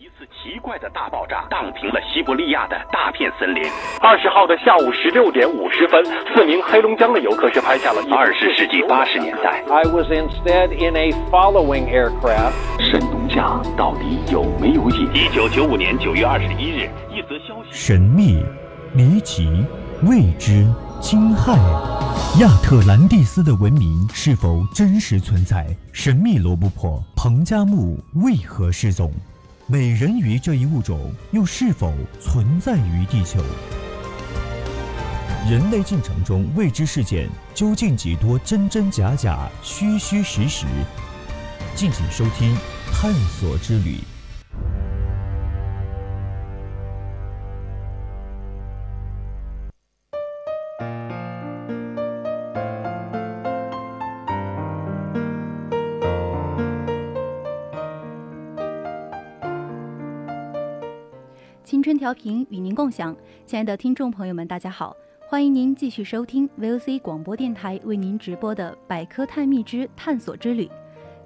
一次奇怪的大爆炸荡平了西伯利亚的大片森林。二十号的下午十六点五十分，四名黑龙江的游客是拍下了二十世纪八十年代。I was instead in a following aircraft. 神农架到底有没有瘾？一九九五年九月二十一日，一则消息：神秘、离奇、未知、惊骇。亚特兰蒂斯的文明是否真实存在？神秘罗布泊彭加木为何失踪？美人鱼这一物种又是否存在于地球？人类进程中未知事件究竟几多真真假假、虚虚实实？敬请收听《探索之旅》。调频与您共享，亲爱的听众朋友们，大家好，欢迎您继续收听 VOC 广播电台为您直播的《百科探秘之探索之旅》。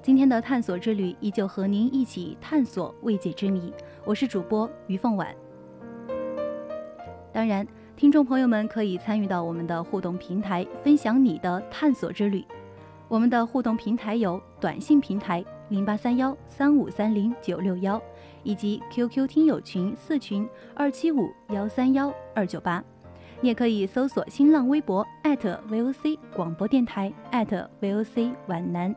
今天的探索之旅依旧和您一起探索未解之谜，我是主播于凤婉。当然，听众朋友们可以参与到我们的互动平台，分享你的探索之旅。我们的互动平台有短信平台零八三幺三五三零九六幺。以及 QQ 听友群四群二七五幺三幺二九八，你也可以搜索新浪微博 @VOC 广播电台 @VOC 皖南，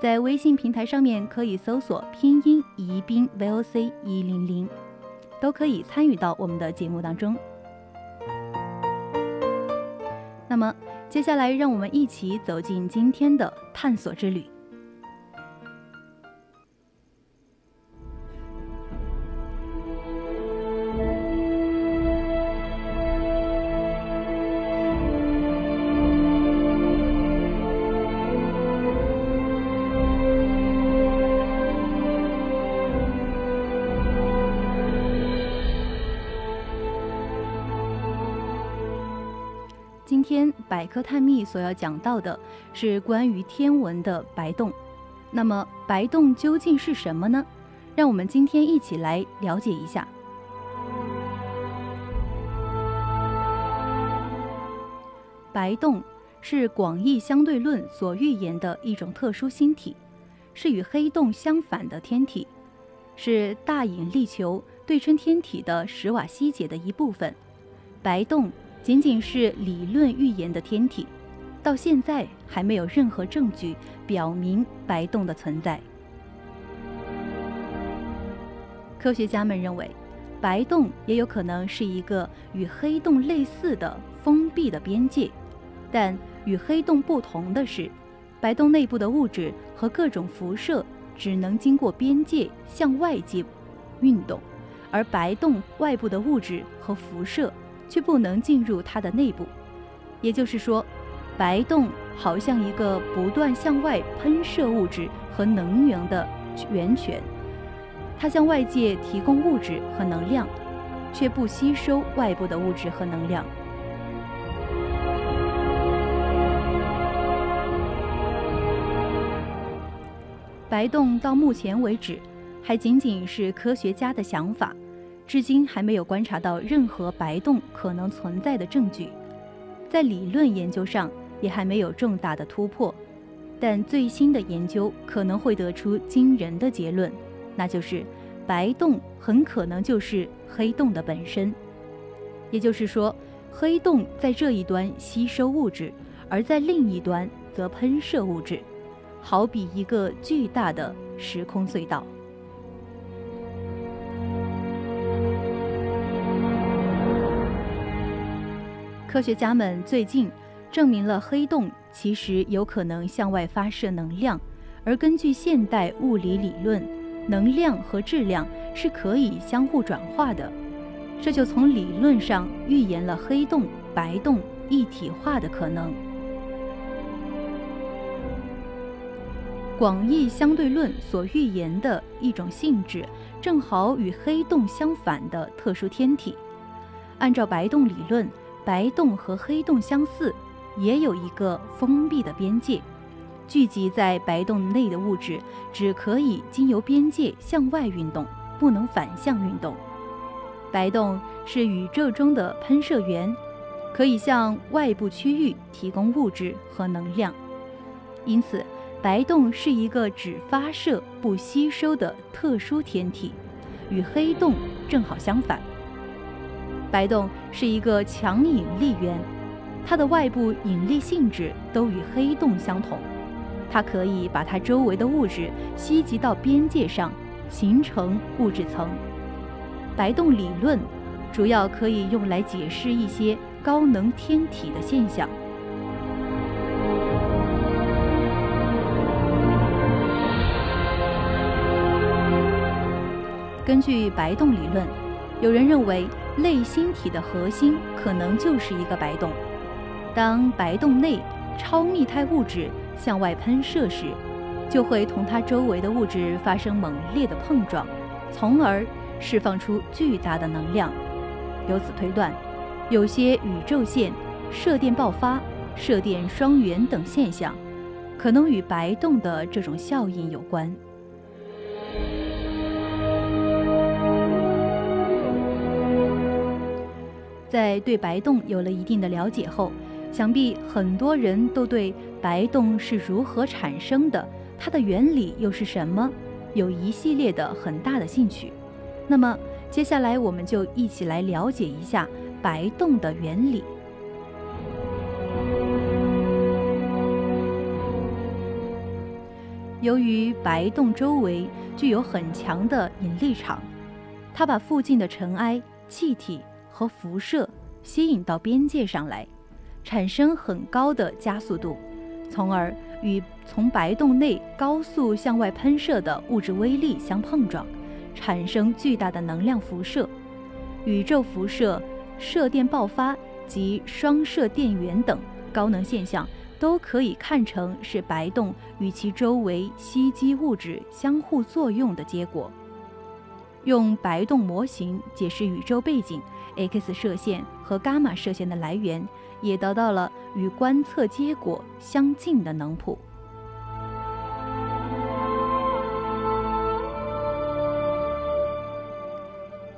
在微信平台上面可以搜索拼音宜宾 VOC 一零零，都可以参与到我们的节目当中。那么接下来，让我们一起走进今天的探索之旅。百科探秘所要讲到的是关于天文的白洞。那么白洞究竟是什么呢？让我们今天一起来了解一下。白洞是广义相对论所预言的一种特殊星体，是与黑洞相反的天体，是大引力球对称天体的史瓦西解的一部分。白洞。仅仅是理论预言的天体，到现在还没有任何证据表明白洞的存在。科学家们认为，白洞也有可能是一个与黑洞类似的封闭的边界，但与黑洞不同的是，白洞内部的物质和各种辐射只能经过边界向外界运动，而白洞外部的物质和辐射。却不能进入它的内部，也就是说，白洞好像一个不断向外喷射物质和能源的源泉，它向外界提供物质和能量，却不吸收外部的物质和能量。白洞到目前为止，还仅仅是科学家的想法。至今还没有观察到任何白洞可能存在的证据，在理论研究上也还没有重大的突破，但最新的研究可能会得出惊人的结论，那就是白洞很可能就是黑洞的本身。也就是说，黑洞在这一端吸收物质，而在另一端则喷射物质，好比一个巨大的时空隧道。科学家们最近证明了黑洞其实有可能向外发射能量，而根据现代物理理论，能量和质量是可以相互转化的，这就从理论上预言了黑洞、白洞一体化的可能。广义相对论所预言的一种性质，正好与黑洞相反的特殊天体，按照白洞理论。白洞和黑洞相似，也有一个封闭的边界。聚集在白洞内的物质只可以经由边界向外运动，不能反向运动。白洞是宇宙中的喷射源，可以向外部区域提供物质和能量。因此，白洞是一个只发射不吸收的特殊天体，与黑洞正好相反。白洞是一个强引力源，它的外部引力性质都与黑洞相同，它可以把它周围的物质吸集到边界上，形成物质层。白洞理论主要可以用来解释一些高能天体的现象。根据白洞理论，有人认为类星体的核心可能就是一个白洞。当白洞内超密态物质向外喷射时，就会同它周围的物质发生猛烈的碰撞，从而释放出巨大的能量。由此推断，有些宇宙线、射电爆发、射电双源等现象，可能与白洞的这种效应有关。在对白洞有了一定的了解后，想必很多人都对白洞是如何产生的，它的原理又是什么，有一系列的很大的兴趣。那么，接下来我们就一起来了解一下白洞的原理。由于白洞周围具有很强的引力场，它把附近的尘埃、气体。和辐射吸引到边界上来，产生很高的加速度，从而与从白洞内高速向外喷射的物质微粒相碰撞，产生巨大的能量辐射。宇宙辐射、射电爆发及双射电源等高能现象，都可以看成是白洞与其周围吸积物质相互作用的结果。用白洞模型解释宇宙背景。X 射线和伽马射线的来源，也得到了与观测结果相近的能谱。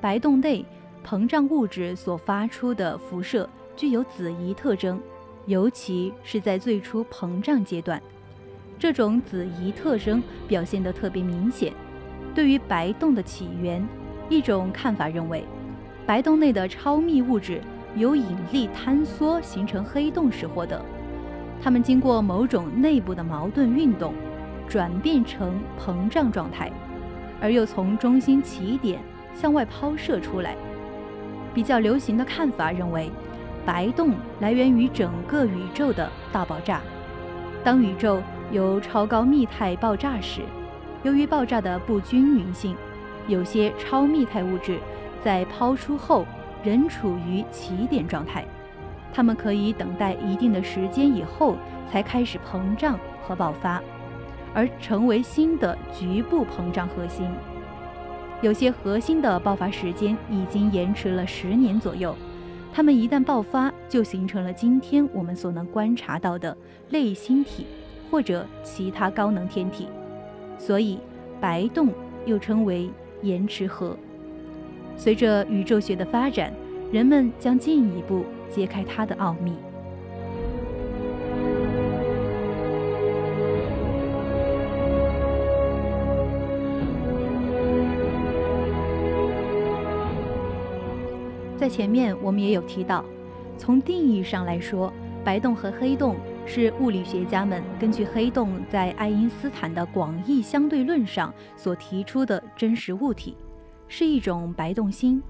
白洞内膨胀物质所发出的辐射具有子怡特征，尤其是在最初膨胀阶段，这种子怡特征表现得特别明显。对于白洞的起源，一种看法认为。白洞内的超密物质由引力坍缩形成黑洞时获得，它们经过某种内部的矛盾运动，转变成膨胀状态，而又从中心起点向外抛射出来。比较流行的看法认为，白洞来源于整个宇宙的大爆炸。当宇宙由超高密态爆炸时，由于爆炸的不均匀性，有些超密态物质。在抛出后仍处于起点状态，它们可以等待一定的时间以后才开始膨胀和爆发，而成为新的局部膨胀核心。有些核心的爆发时间已经延迟了十年左右，它们一旦爆发，就形成了今天我们所能观察到的类星体或者其他高能天体。所以，白洞又称为延迟核。随着宇宙学的发展，人们将进一步揭开它的奥秘。在前面我们也有提到，从定义上来说，白洞和黑洞是物理学家们根据黑洞在爱因斯坦的广义相对论上所提出的真实物体。是一种白洞星，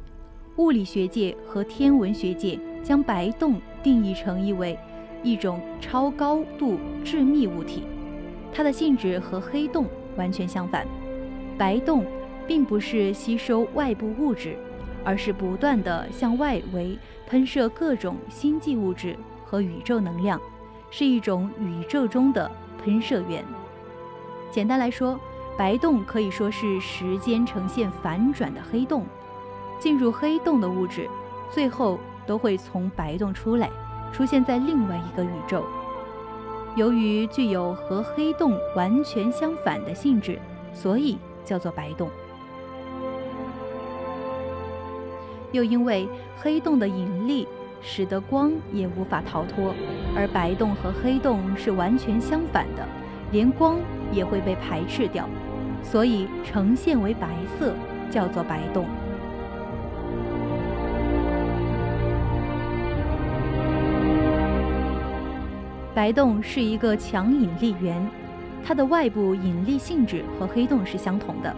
物理学界和天文学界将白洞定义成一为一种超高度致密物体，它的性质和黑洞完全相反。白洞并不是吸收外部物质，而是不断地向外围喷射各种星际物质和宇宙能量，是一种宇宙中的喷射源。简单来说。白洞可以说是时间呈现反转的黑洞，进入黑洞的物质，最后都会从白洞出来，出现在另外一个宇宙。由于具有和黑洞完全相反的性质，所以叫做白洞。又因为黑洞的引力，使得光也无法逃脱，而白洞和黑洞是完全相反的，连光也会被排斥掉，所以呈现为白色，叫做白洞。白洞是一个强引力源，它的外部引力性质和黑洞是相同的。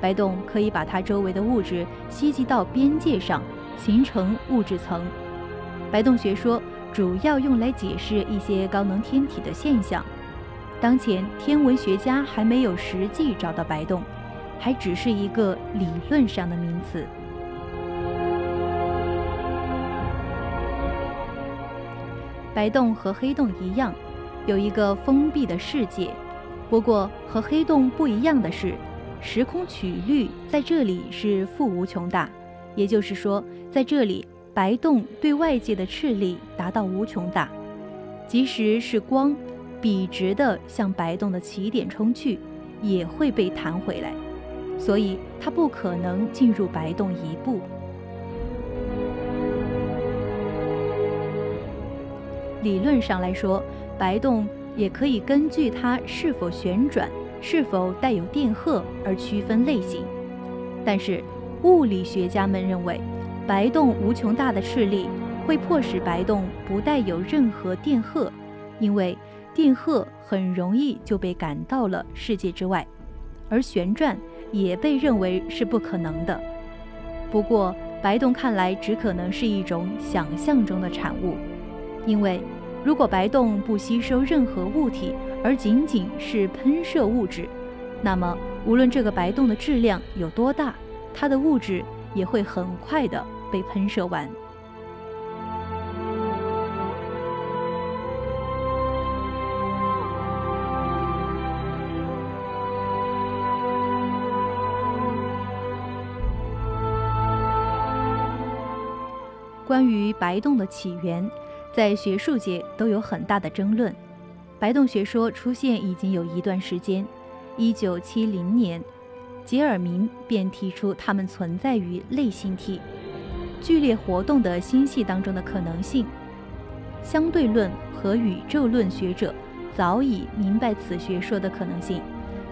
白洞可以把它周围的物质吸集到边界上，形成物质层。白洞学说主要用来解释一些高能天体的现象。当前天文学家还没有实际找到白洞，还只是一个理论上的名词。白洞和黑洞一样，有一个封闭的世界。不过和黑洞不一样的是，时空曲率在这里是负无穷大，也就是说，在这里白洞对外界的斥力达到无穷大，即使是光笔直的向白洞的起点冲去，也会被弹回来，所以它不可能进入白洞一步。理论上来说，白洞也可以根据它是否旋转、是否带有电荷而区分类型。但是，物理学家们认为，白洞无穷大的斥力会迫使白洞不带有任何电荷，因为电荷很容易就被赶到了世界之外，而旋转也被认为是不可能的。不过，白洞看来只可能是一种想象中的产物。因为，如果白洞不吸收任何物体，而仅仅是喷射物质，那么无论这个白洞的质量有多大，它的物质也会很快的被喷射完。关于白洞的起源。在学术界都有很大的争论。白洞学说出现已经有一段时间，一九七零年，杰尔明便提出它们存在于类星体剧烈活动的星系当中的可能性。相对论和宇宙论学者早已明白此学说的可能性，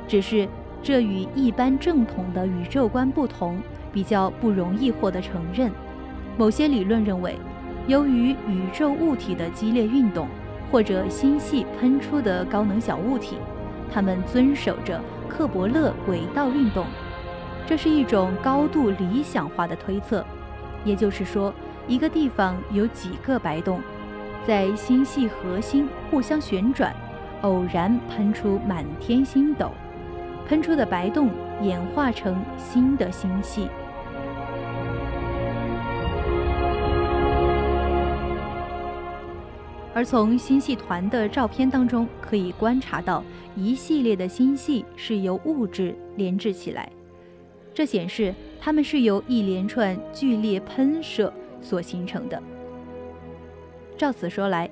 只是这与一般正统的宇宙观不同，比较不容易获得承认。某些理论认为。由于宇宙物体的激烈运动，或者星系喷出的高能小物体，它们遵守着克伯勒轨道运动。这是一种高度理想化的推测，也就是说，一个地方有几个白洞，在星系核心互相旋转，偶然喷出满天星斗，喷出的白洞演化成新的星系。而从星系团的照片当中可以观察到，一系列的星系是由物质连制起来，这显示它们是由一连串剧烈喷射所形成的。照此说来，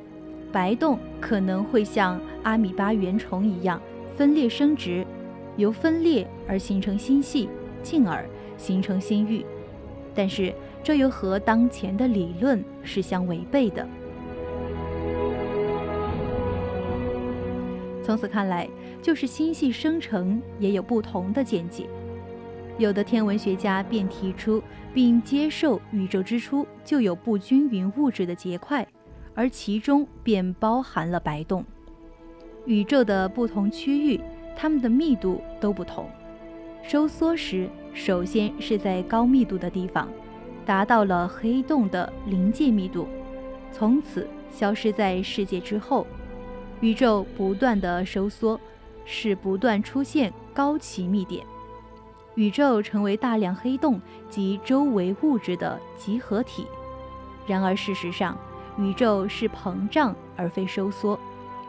白洞可能会像阿米巴原虫一样分裂生殖，由分裂而形成星系，进而形成星域。但是这又和当前的理论是相违背的。从此看来，就是星系生成也有不同的见解。有的天文学家便提出并接受宇宙之初就有不均匀物质的结块，而其中便包含了白洞。宇宙的不同区域，它们的密度都不同。收缩时，首先是在高密度的地方，达到了黑洞的临界密度，从此消失在世界之后。宇宙不断的收缩，使不断出现高奇密点，宇宙成为大量黑洞及周围物质的集合体。然而事实上，宇宙是膨胀而非收缩，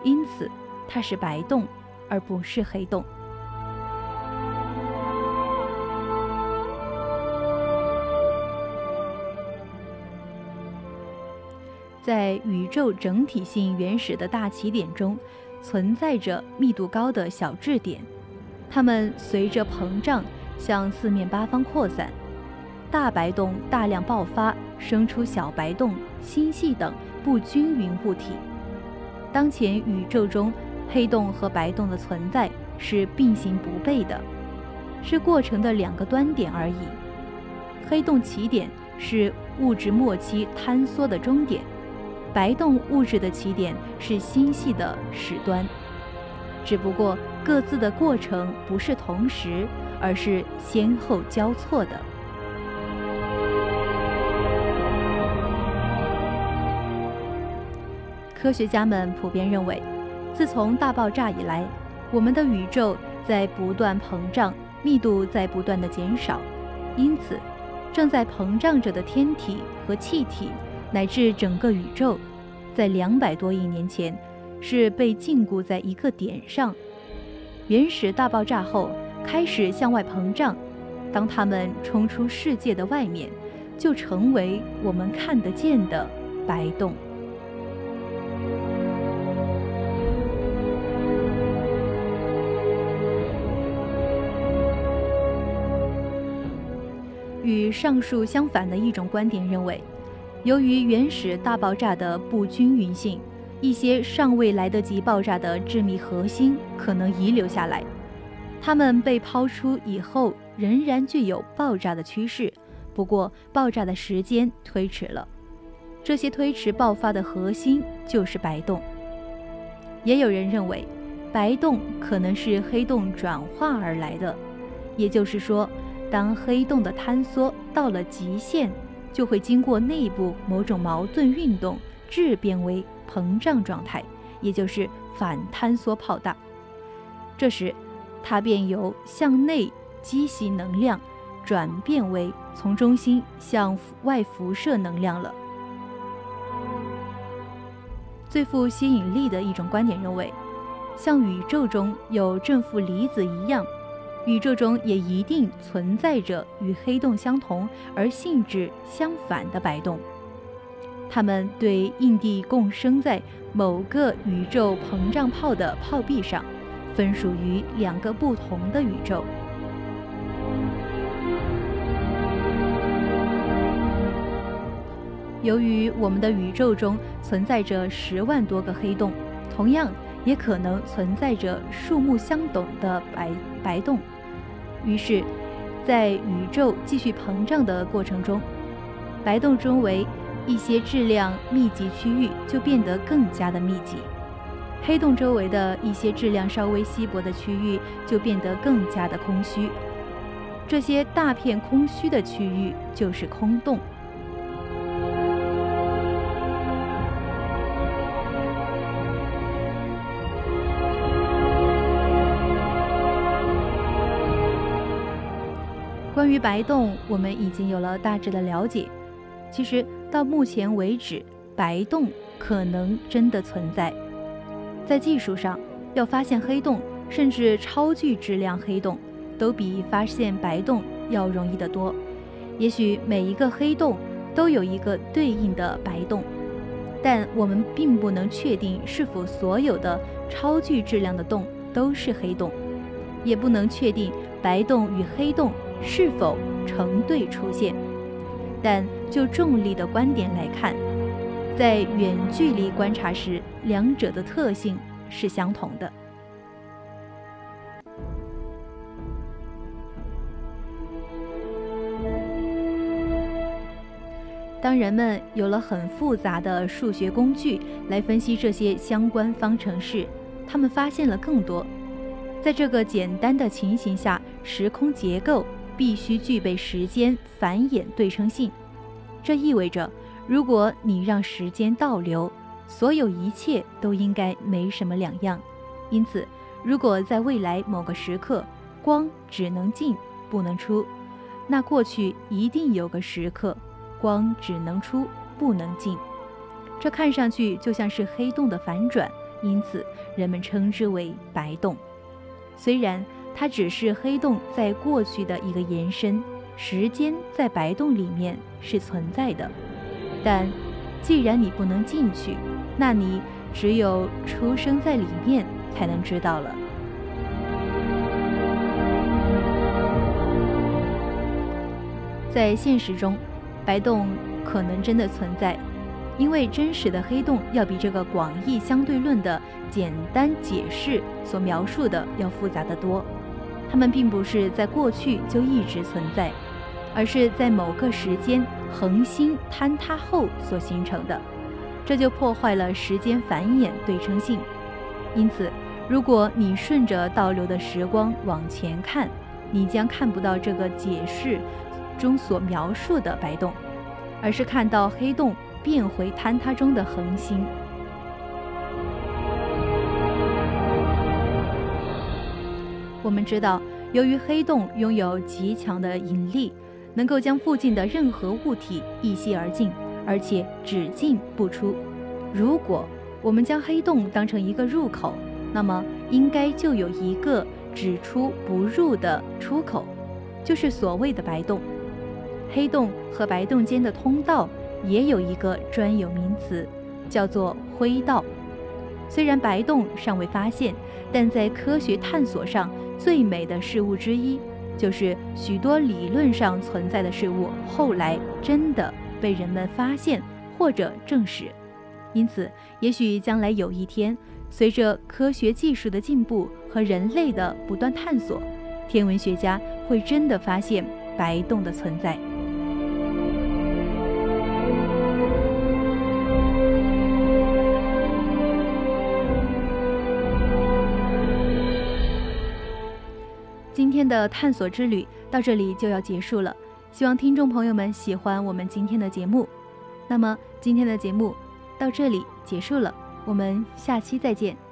因此它是白洞而不是黑洞。在宇宙整体性原始的大起点中，存在着密度高的小质点，它们随着膨胀向四面八方扩散。大白洞大量爆发，生出小白洞、星系等不均匀物体。当前宇宙中，黑洞和白洞的存在是并行不悖的，是过程的两个端点而已。黑洞起点是物质末期坍缩的终点，白洞物质的起点是星系的始端。只不过各自的过程不是同时，而是先后交错的。科学家们普遍认为，自从大爆炸以来，我们的宇宙在不断膨胀，密度在不断的减少，因此，正在膨胀着的天体和气体，乃至整个宇宙，在两百多亿年前。是被禁锢在一个点上，原始大爆炸后开始向外膨胀，当它们冲出世界的外面，就成为我们看得见的白洞。与上述相反的一种观点认为，由于原始大爆炸的不均匀性。一些尚未来得及爆炸的致密核心可能遗留下来，它们被抛出以后仍然具有爆炸的趋势，不过爆炸的时间推迟了。这些推迟爆发的核心就是白洞。也有人认为，白洞可能是黑洞转化而来的，也就是说，当黑洞的坍缩到了极限，就会经过内部某种矛盾运动质变为。膨胀状态，也就是反坍缩泡大。这时，它便由向内激吸能量，转变为从中心向外辐射能量了。最富吸引力的一种观点认为，像宇宙中有正负离子一样，宇宙中也一定存在着与黑洞相同而性质相反的白洞。它们对应地共生在某个宇宙膨胀泡的泡壁上，分属于两个不同的宇宙。由于我们的宇宙中存在着十万多个黑洞，同样也可能存在着数目相等的白白洞，于是，在宇宙继续膨胀的过程中，白洞周围。一些质量密集区域就变得更加的密集，黑洞周围的一些质量稍微稀薄的区域就变得更加的空虚。这些大片空虚的区域就是空洞。于白洞，我们已经有了大致的了解。其实。到目前为止，白洞可能真的存在。在技术上，要发现黑洞，甚至超巨质量黑洞，都比发现白洞要容易得多。也许每一个黑洞都有一个对应的白洞，但我们并不能确定是否所有的超巨质量的洞都是黑洞，也不能确定白洞与黑洞是否成对出现。但就重力的观点来看，在远距离观察时，两者的特性是相同的。当人们有了很复杂的数学工具来分析这些相关方程式，他们发现了更多。在这个简单的情形下，时空结构。必须具备时间繁衍对称性，这意味着，如果你让时间倒流，所有一切都应该没什么两样。因此，如果在未来某个时刻，光只能进不能出，那过去一定有个时刻，光只能出不能进。这看上去就像是黑洞的反转，因此人们称之为白洞。虽然。它只是黑洞在过去的一个延伸，时间在白洞里面是存在的，但既然你不能进去，那你只有出生在里面才能知道了。在现实中，白洞可能真的存在，因为真实的黑洞要比这个广义相对论的简单解释所描述的要复杂得多。它们并不是在过去就一直存在，而是在某个时间恒星坍塌后所形成的，这就破坏了时间繁衍对称性。因此，如果你顺着倒流的时光往前看，你将看不到这个解释中所描述的白洞，而是看到黑洞变回坍塌中的恒星。我们知道，由于黑洞拥有极强的引力，能够将附近的任何物体一吸而尽，而且只进不出。如果我们将黑洞当成一个入口，那么应该就有一个只出不入的出口，就是所谓的白洞。黑洞和白洞间的通道也有一个专有名词，叫做灰道。虽然白洞尚未发现，但在科学探索上。最美的事物之一，就是许多理论上存在的事物，后来真的被人们发现或者证实。因此，也许将来有一天，随着科学技术的进步和人类的不断探索，天文学家会真的发现白洞的存在。今天的探索之旅到这里就要结束了，希望听众朋友们喜欢我们今天的节目。那么今天的节目到这里结束了，我们下期再见。